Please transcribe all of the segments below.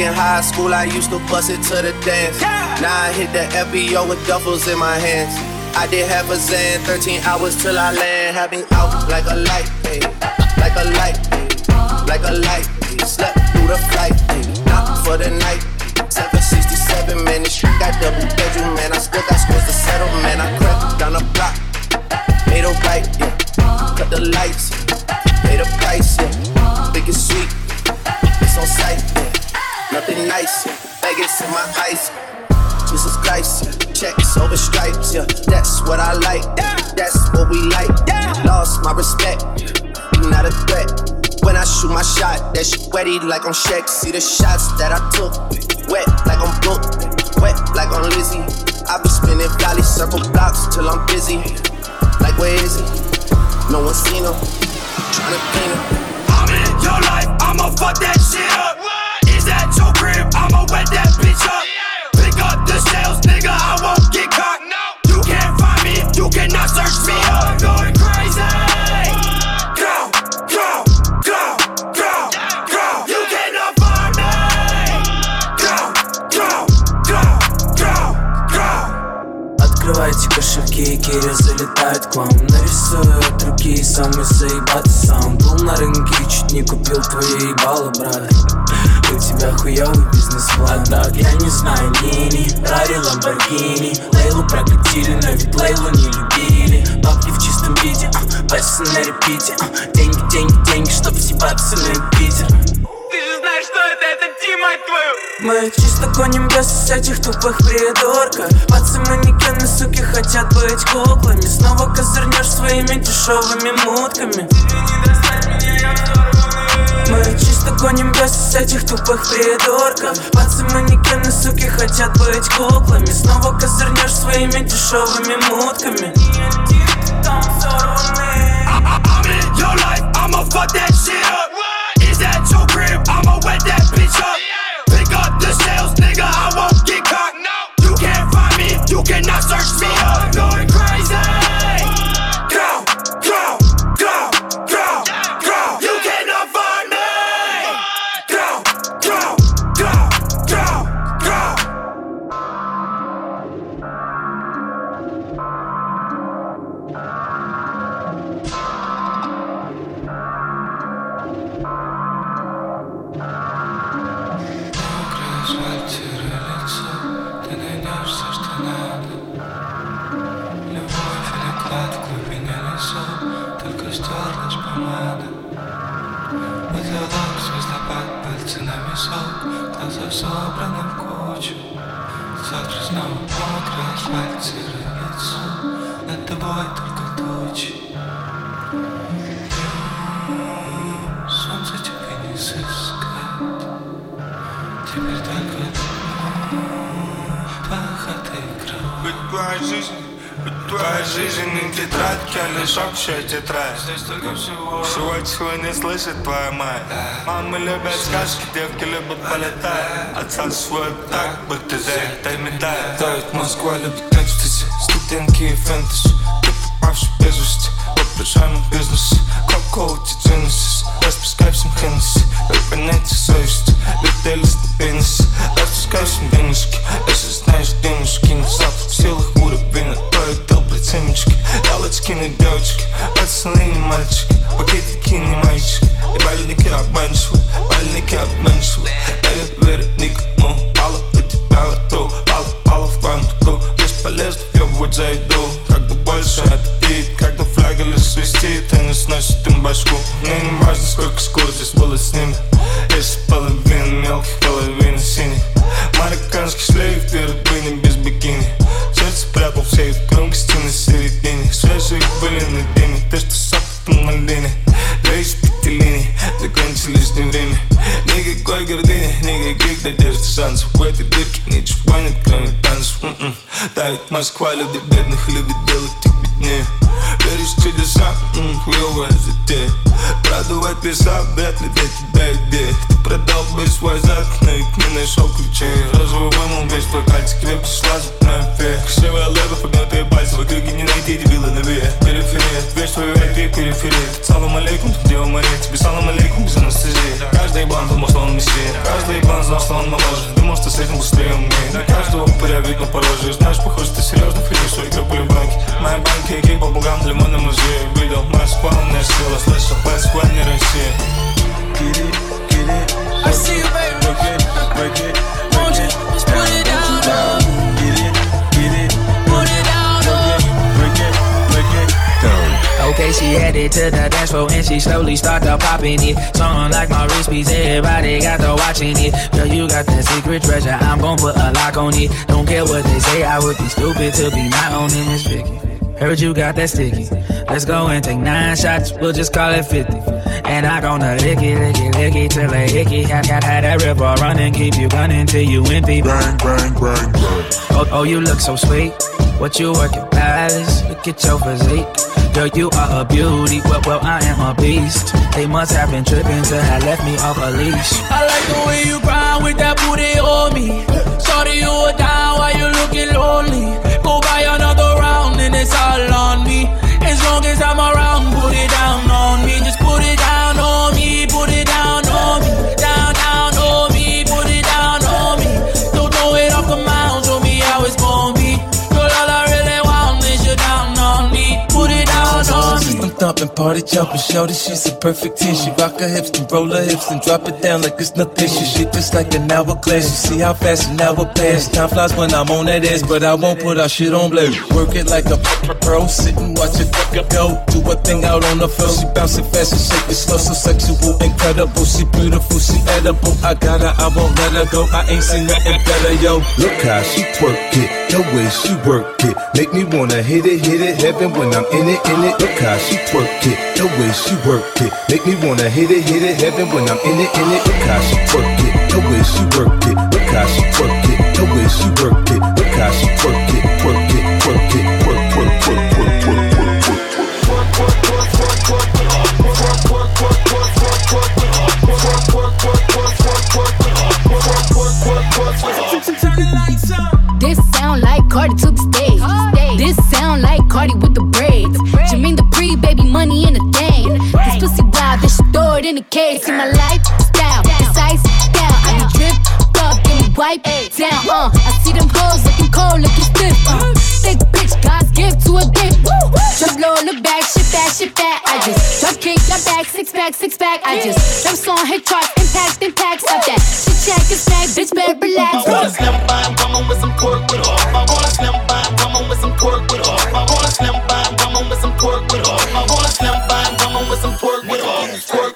in high school, I used to bust it to the dance. Now I hit the FBO with duffels in my hands. I did half a Xan, 13 hours till I land. Had me out like a light, hey, like a light, hey, like a light. Hey. Slept through the flight, hey, not for the night. 767, man, this shit got double bedroom, man. I still got scores to settle, man. I crept down the block, made a right, yeah. Cut the lights, pay the price, yeah. Big and sweet, it's on sight, yeah. Nothing nice. Vegas in my eyes. This is dice, yeah. checks over stripes, yeah. That's what I like, that's what we like. Lost my respect, not a threat. When I shoot my shot, that shit wetty like on Shaq. See the shots that I took, wet like I'm booked, wet like on Lizzie. I be spinning valley circle blocks till I'm busy. Like where is he? No one seen him. Tryna clean him. I'm in your life, I'ma fuck that shit up. Bitch up. Pick up the shells, nigga, I won't get caught. You can't find me, you cannot search me up. I'm going crazy. Go, go, go, go, go. You cannot find me. Go, go, go, go, go. Открывайте кошельки, Кири залетает к вам Нарисую от руки самый заебатый сам Был на рынке и чуть не купил твои ебало, брат У тебя хуёвый бизнес-план Так, я не знаю, Нини, Рари, Ламборгини Лейлу прокатили, но ведь Лейлу не любили. Бабки в чистом виде, пальцы на репите. А, Деньги, деньги, деньги, чтоб съебаться на Юпитер Ты же знаешь, что это, это Дима, твою. Мы чисто гоним без этих тупых придурков. Пацы манекены, суки, хотят быть куклами. Снова козырнешь своими дешевыми мутками Мы чисто гоним без этих тупых придурков Пацы манекены, суки, хотят быть куклами Снова козырнешь своими дешевыми мутками I'm I'ma fuck that shit up. Is that your crib? I'ma wet that bitch up. Твоей жизнь не тетрадь, а лишь общая тетрадь. Здесь только всего. Всего, чего не слышит твоя мать. Мамы любят сказки, девки любят полетать. Отсасывают так, будто за это медаль Давит Москва любит экстази Студентки и фэнтези. Ты попавший без вести Воображаемый бизнес Какого Москва, любит бедных, любит делать их беднее Веришь в чудеса, м, хуёвая затея. Продувать песок, вряд ли для Ты продал бы свой ведь не нашел ключей Розовый вымыл весь твой пальцы, крепко слазит на фея Красивая лего, погнутые пальцы В итоге не найти дебила на ве Периферия, весь твой век, периферии Салам алейкум, тут дело море Тебе салам алейкум без анестезии Каждый ебан думал, что он мессия Каждый ебан знал, что он моложе Думал, что с этим быстрее умнее На каждого упыря видно по Знаешь, похоже, ты серьезно филишь свои капли банки. Мои банки, кейк, бабугам, лимонный музей Видел, моя спальная сила Слышал, Москва, не Россия Get it, I see you, baby Break it, break it, Won't you just put it down low Get it, get it Put it down low Break it, break it down Okay, she headed to the dance floor and she slowly start started popping it. Song like my wrist piece, everybody got to watching it. Girl, you got that secret treasure, I'm gon' put a lock on it. Don't care what they say, I would be stupid to be not owning this Vicky. Heard you got that sticky. Let's go and take nine shots, we'll just call it 50. And I gonna lick it, lick it, lick it till they hickey. Had, had, had that river running, keep you gunning till you empty. Bang, bang, bang, bang. Oh, oh, you look so sweet. What you working, palace? Look at your physique. Girl, you are a beauty. Well, well, I am a beast. They must have been tripping to have left me off a leash. I like the way you grind with that booty on me. Sorry you were down while you looking lonely. Go buy another round and it's all on me. As long as I'm around, put it down on me. Just put it down party jumping, shorty, she's a perfect 10 She rock her hips and roll her hips and drop it down like it's nothing. She shit just like an hourglass, you see how fast an hour pass. Time flies when I'm on that ass, but I won't put our shit on blast. Work it like a pro, sit and watch it go. Do a thing out on the floor, she bouncing fast and shake it slow So sexual, incredible, she beautiful, she edible. I got her, I won't let her go, I ain't seen nothing better, yo. Look how she twerk it, the way she work it. Make me wanna hit it, hit it, heaven when I'm in it, in it. Look how she twerk it, the way she work it. Make me wanna hit it, hit it, heaven when I'm in it, in it. Look how she twerk it, the way she work it. Look how she twerk it, the way she work it. Look how she twerk it, twerk it, twerk it. This sound like Cardi to the stage. This sound like Cardi with the money in a thing. This pussy wild, shit throw it in a case. See my lifestyle, it's ice down. I be dripped up, get me wipe down. Uh, I see them hoes looking cold, looking stiff. Uh, thick bitch, God's gift to a gift. Drop low the back, shit that, shit that. Kick, got back, six pack, six pack. I just drop song, hit charts, impact, impact. Stop that. Shit check, it's back, bitch, better relax. I wanna slim by woman with some pork with off. I wanna slim by woman with some pork with off. I wanna slim by woman with some pork with off. I wanna slim by woman with some pork with off.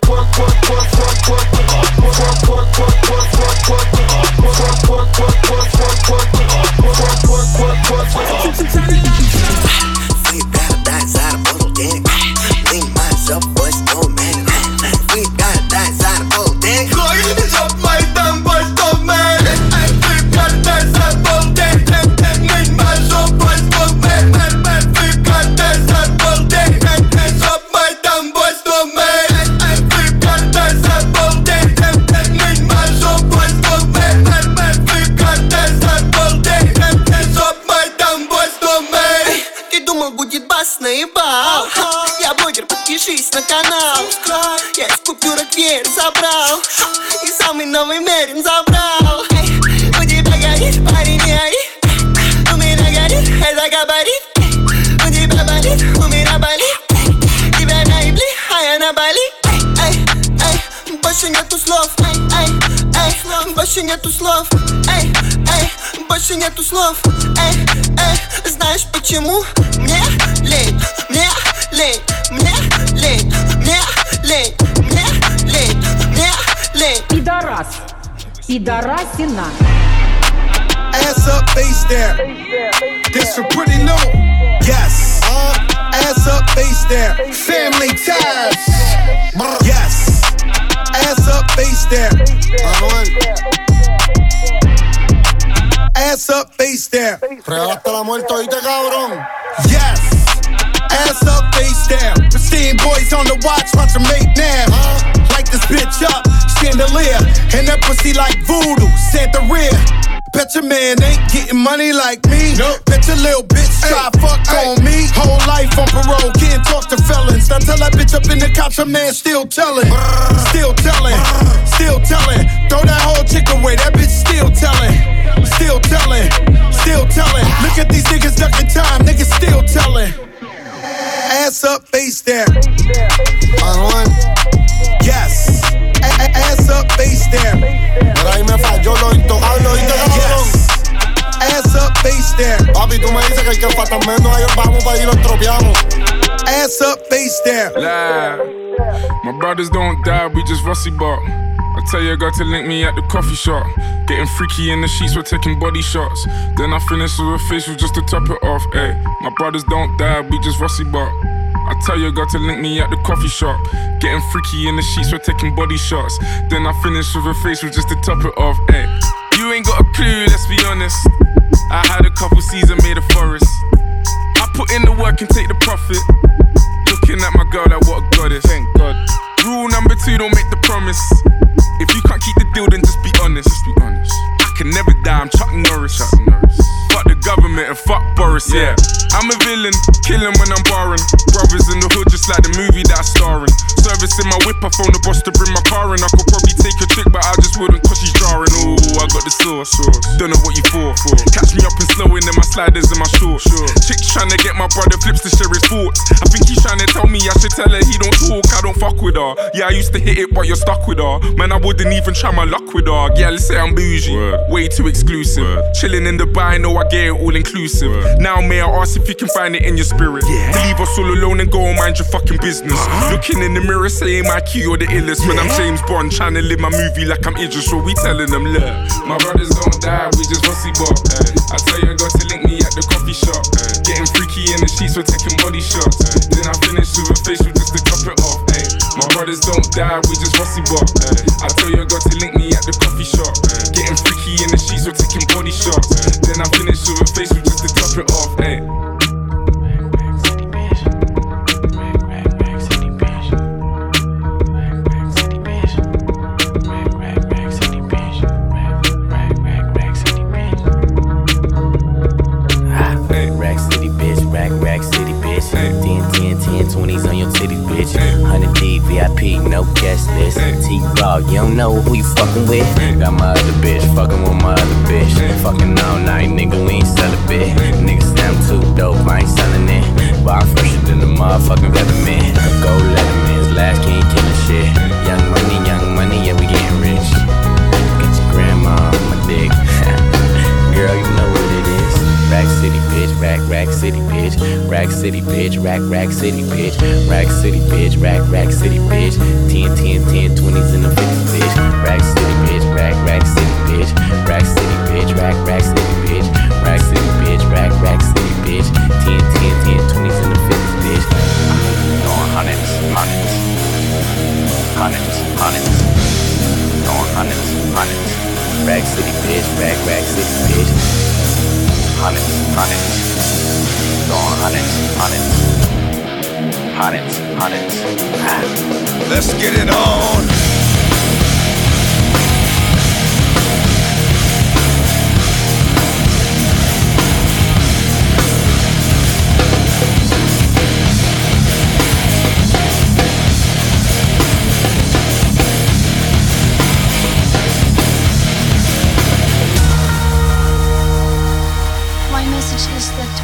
Веер собрал И самый новый мерин забрал. У тебя горит, парень, не У меня горит, это габарит У тебя болит, у меня болит Тебя наебли, а я на Бали. Эй, эй, больше нету слов. Эй, эй, эй, больше нету слов. Эй, эй, больше нету слов. Эй, эй, знаешь почему? Мне лень, мне лень, мне лень, мне лень, лень Пидорас. Пидорасина. Ass up, face down. This for pretty new. Yes. Ass up, face down. Family ties. Yes. Ass up, face down. Ass up, face down. Regaste la muerte, oíste, cabrón. Yes. Ass up, face down. Pristine boys on the watch, watch them make now. Light this bitch up, chandelier. And that pussy like voodoo, Santa rear. Bet your man ain't getting money like me. Bet your little bitch try fuck on me. Whole life on parole, can't talk to felons. Now tell that bitch Catch a man still telling, still telling, still telling. Throw that whole chick away, that bitch still telling, still telling, still telling. Look at these niggas ducking time, niggas still telling. Ass up, face down. Manuel. Yes. A- a- ass up, face down. Pero ahí me falló lo intocable, ¿oíste, cabrón? Yes. Ass up, face down. Papi, tú me dices que el que falta menos, ahí vamos para allí lo estropeamos. Ass up, face down. Lie. My brothers don't die, we just rusty bark. I tell your girl to link me at the coffee shop. Getting freaky in the sheets, we're taking body shots. Then I finish with a facial just to top it off. Ayy, my brothers don't die, we just rusty bark. I tell your girl to link me at the coffee shop. Getting freaky in the sheets, we're taking body shots. Then I finish with a facial just to top it off. Ayy, you ain't got a clue, let's be honest. I had a couple seasons made a forest. I put in the work and take the profit. Looking at my girl like what a goddess. Thank God. Rule number two, don't make the promise. If you can't keep the deal, then just be honest. Just be honest. I can never die, I'm Chuck Norris. Chuck Norris. Fuck the government and fuck Boris, yeah. I'm a villain, killing when I'm barring. Brothers in the hood, just like the movie that I'm starring. Service in my whip, I phone the boss to bring my car in. I could probably take a chick, but I just wouldn't cause she's jarring. Ooh, I got the sauce. Don't know what you for. for. Catch me up and snowing in my sliders and my shorts. Chick's trying to get my brother flips to share his thoughts. I think he's trying to tell me I should tell her he don't talk, I don't fuck with her. Yeah, I used to hit it, but you're stuck with her. Man, I wouldn't even try my luck with her. Yeah, let's say I'm bougie. Way too exclusive. Chilling in the Dubai, know I get it all inclusive. Now, may I ask if you can find it in your spirit? To leave us all alone and go and mind your fucking business. Looking in the mirror, saying my key or the illest. When I'm James Bond, trying to live my movie like I'm Idris, so we telling them, look, my brothers don't die, we just rusty bop. I tell you, I got to link me at the coffee shop. Getting freaky in the sheets, we're taking body shots. Then I finish with a face, facial just to top it off. My brothers don't die, we just rusty bop. I tell you, I got to link me at the coffee shop. Getting freaky in the sheets, we're taking body shots. Then I'm finish with a facial just to top it off. Ay. T you don't know who you fucking with. Got my other bitch, fucking with my other bitch. Fucking all night, nigga, we ain't celibate. Niggas say I'm too dope, I ain't selling it. But I'm fresher than the motherfucking weatherman. Go Letterman's last king killing shit. Young money, young money, yeah, we City, bitch. Rack, rack city, bitch. Rack City, bitch. Rack, rack city, bitch. 10, 10, 10, 20s in the 50s, bitch. Rack City, bitch. Rack, rack city, bitch. Rack City, bitch. Rack, rack city, bitch. Rack City, bitch. Rack, rack city, bitch. 10, 10, 10, 20s in the 50s, bitch. Going hundreds, hundreds. Hundreds, hundreds. Going hundreds, hundreds. Rack City, bitch. Rack, rack city, bitch. Hundreds, hundreds. Going hundreds, hundreds. Hundreds, hundreds. Äh. Let's get it on.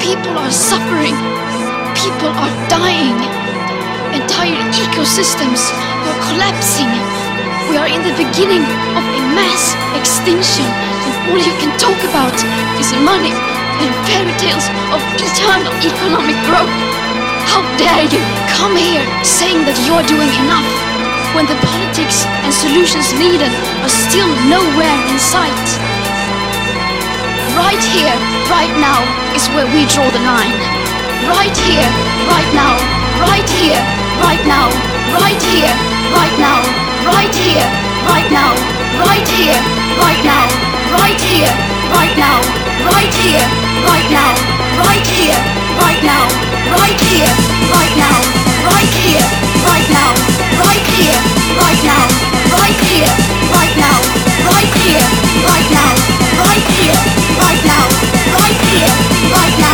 People are suffering. People are dying. Entire ecosystems are collapsing. We are in the beginning of a mass extinction, and all you can talk about is money and fairy tales of eternal economic growth. How dare you come here saying that you're doing enough when the politics and solutions needed are still nowhere in sight? Right here, right now is where we draw the line. Right here, right now, right here, right now, right here, right now, right here, right now, right here, right now, right here, right now, right here, right now, right here, right now, right here, right now, right here, right now, right here, right now, right here, right now, right here, right now, right here, right now, right here, right now,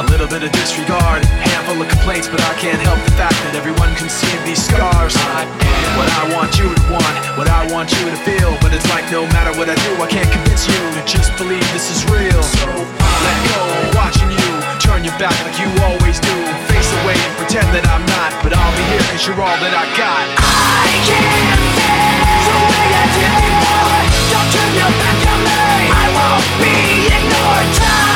a little bit of disregard. Handful of complaints, but I can't help the fact that everyone can see these scars. I am what I want you to want, what I want you to feel. But it's like no matter what I do, I can't convince you to just believe this is real. So let go, watching you turn your back like you always do. Face away and pretend that I'm not, but I'll be here cause you're all that I got. I can't stand the way I did before. Don't turn your back on me. I won't be ignored.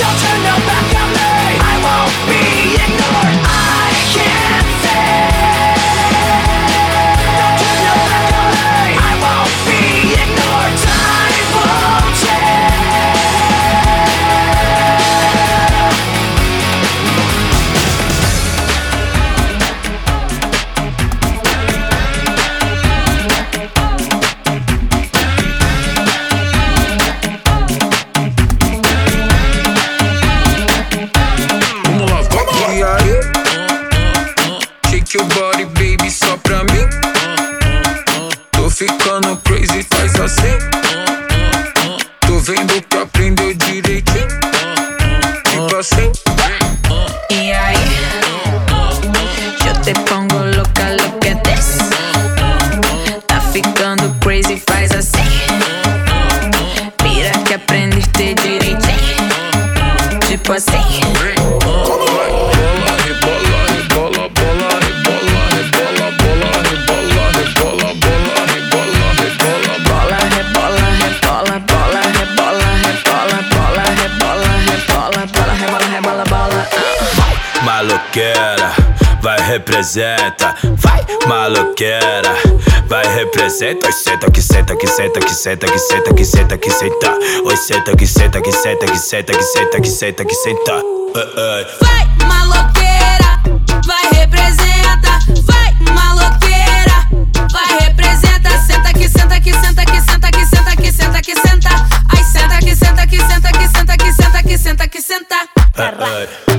Don't turn representa, vai maloqueira, vai representa. Oi, senta que senta que senta que senta que senta que senta que senta. Oi, senta que senta que senta que senta que senta que senta que senta. Vai maloqueira, vai representa, vai maloqueira, vai representa, senta que senta que senta que senta que senta que senta que senta. Ai senta que senta que senta que senta que senta que senta que senta.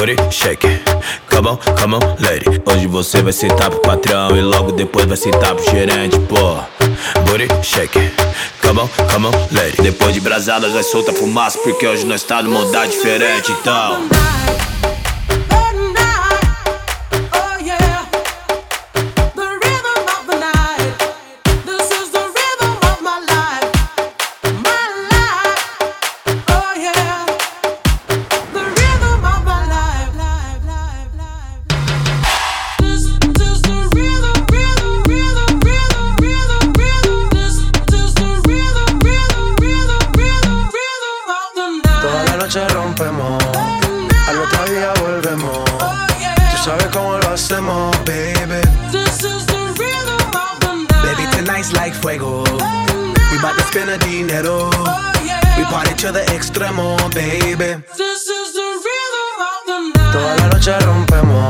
Booty shake, come on, come on, lady. Hoje você vai sentar pro patrão e logo depois vai sentar pro gerente, pô. Booty shake, come on, come on, lady. Depois de brasadas vai solta fumaça porque hoje nós tá num mudar diferente, então. Bout to spend a dinero. We party to the extremo, baby. This is the rhythm of the night. Toda la noche rompemos,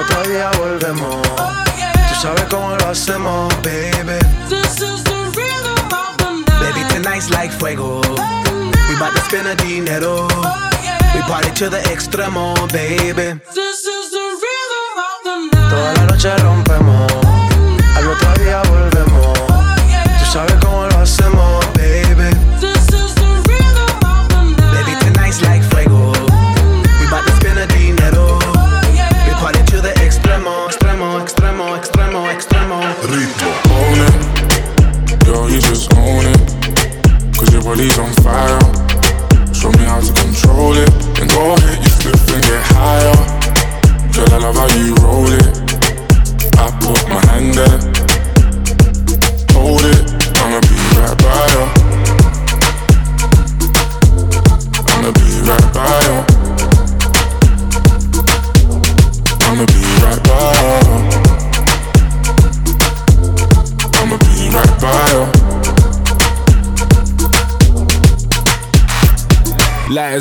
Otro día volvemos. Tú sabes cómo lo hacemos, baby. This is the rhythm of the night. Baby, tonight's like fuego. We bout to spend a dinero. We party to the extremo, baby. This is the rhythm of the night. Toda la noche rompemos,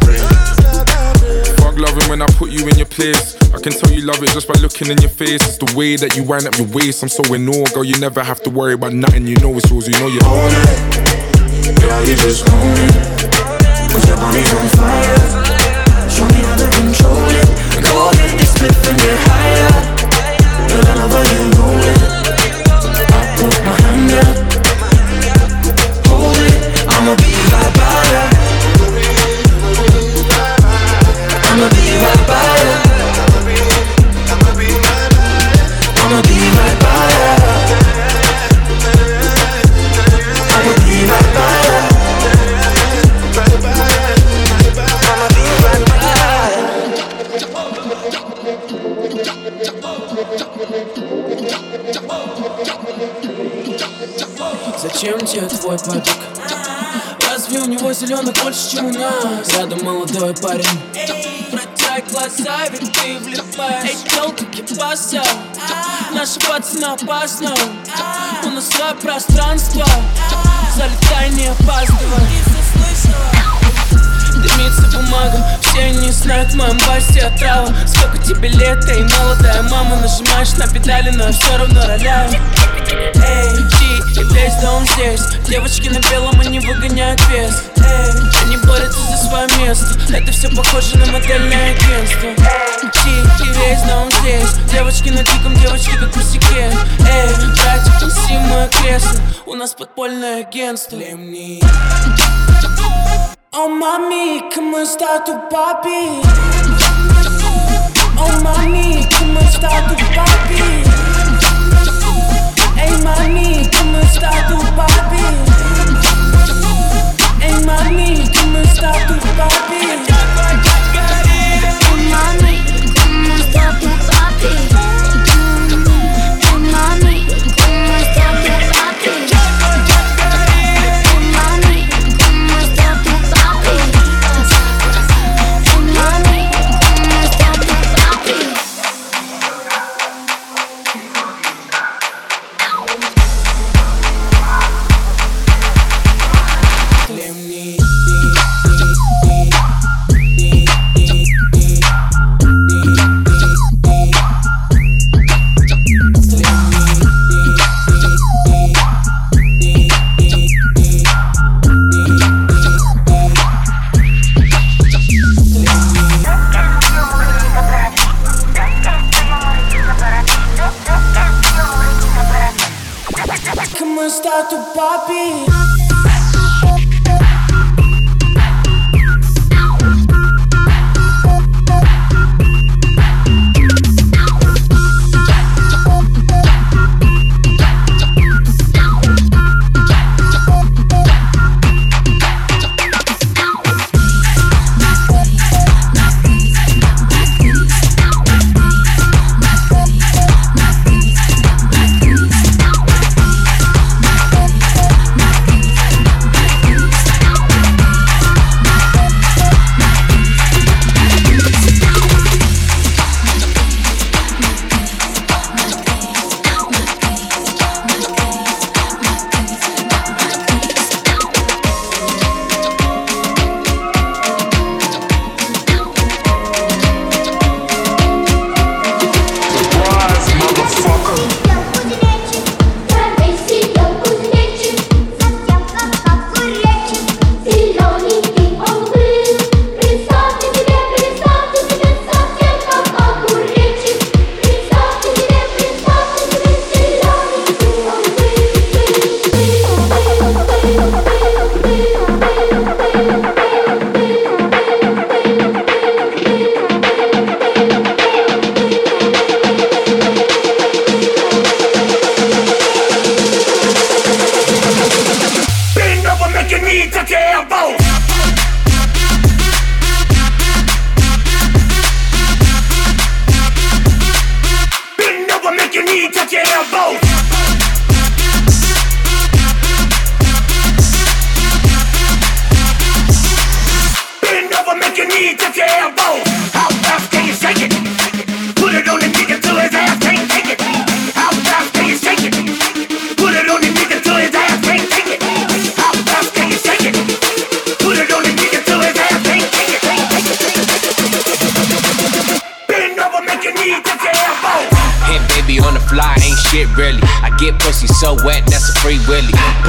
brain. Fuck loving when I put you in your place. I can tell you love it just by looking in your face. It's the way that you wind up your waist. I'm so in awe, girl. You never have to worry about nothing. You know it's yours. You know you own it. Girl, you just own it. Cause your body's on fire. Show me how to control it. Go ahead, and get higher. Girl, I love how you roll it. I put my hand there. I'ma be right by ya. I'ma be right by ya. I'ma be right by ya. I'ma be right by ya. Зачем тебе твой папик? Разве у него зеленый больше, чем у нас? Рядом молодой парень. Протай глаза, ведь ты влипаешь. Эй, телки паса Наши пацаны опасно У нас свое пространство. Залетай, не опаздывай Дымится бумага, все они знают в моем басе отрава Сколько тебе лет, эй, молодая мама Нажимаешь на педали, но все равно роляю. Эй, G, и весь дом здесь. Девочки на белом, они выгоняют вес. Эй, они борются за свое место. Это все похоже на модельное агентство. G, и весь дом здесь. Девочки на диком, девочки как пусяке Эй, братик, неси мое кресло. У нас подпольное агентство Oh mami, come está tu papi? Oh mami, come está tu papi? Hey mami, come está tu papi?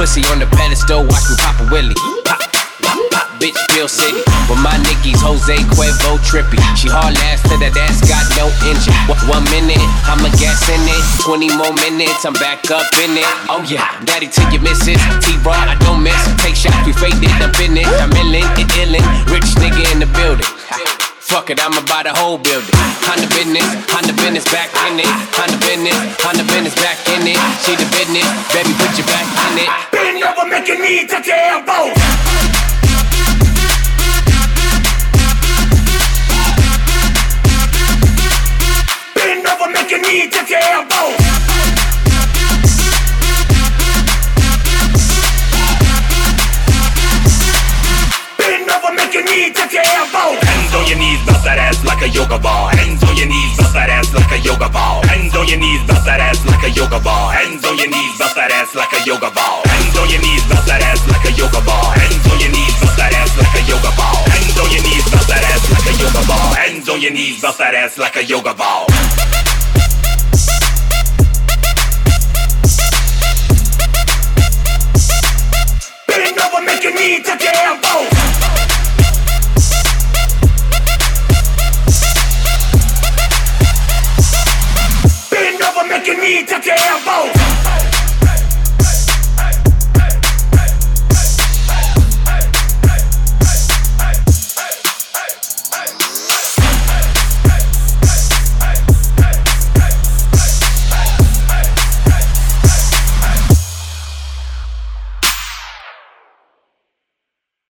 Pussy on the pedestal, watch me pop a willy. Pop, pop, pop, bitch, Bill City. With my Nickies, Jose Cuervo trippy. She hard ass to that ass, got no engine. One- minute, I'ma gas in it. 20 more minutes, I'm back up in it. Oh yeah, daddy till you miss. T-Raw, I don't miss. Take shots, we faked it, I'm in it. I'm illin', it illin'. Rich nigga in the building. Fuck it, I'ma buy the whole building. Honda business, Honda business, back in it. Honda business, Honda business, back in it. She the business, baby, put your back in it. Bend over, make your knees touch your elbows. Bend over, make your knees touch your elbows. Bend over, make your knees touch your elbows on your knees, bounce that ass like a yoga ball. Hands on your knees, bounce that ass like a yoga ball. Hands on your knees, bounce that ass like a yoga ball. Hands on your knees, bounce that ass like a yoga ball. Hands on your knees, bounce that ass like a yoga ball. Hands on your knees, bounce that ass like a yoga ball. Hands on your knees, bounce that ass like a yoga ball. Hands on your knees, bounce that ass like a yoga ball. Bend over, make your knee touch your elbow. Bend over, make your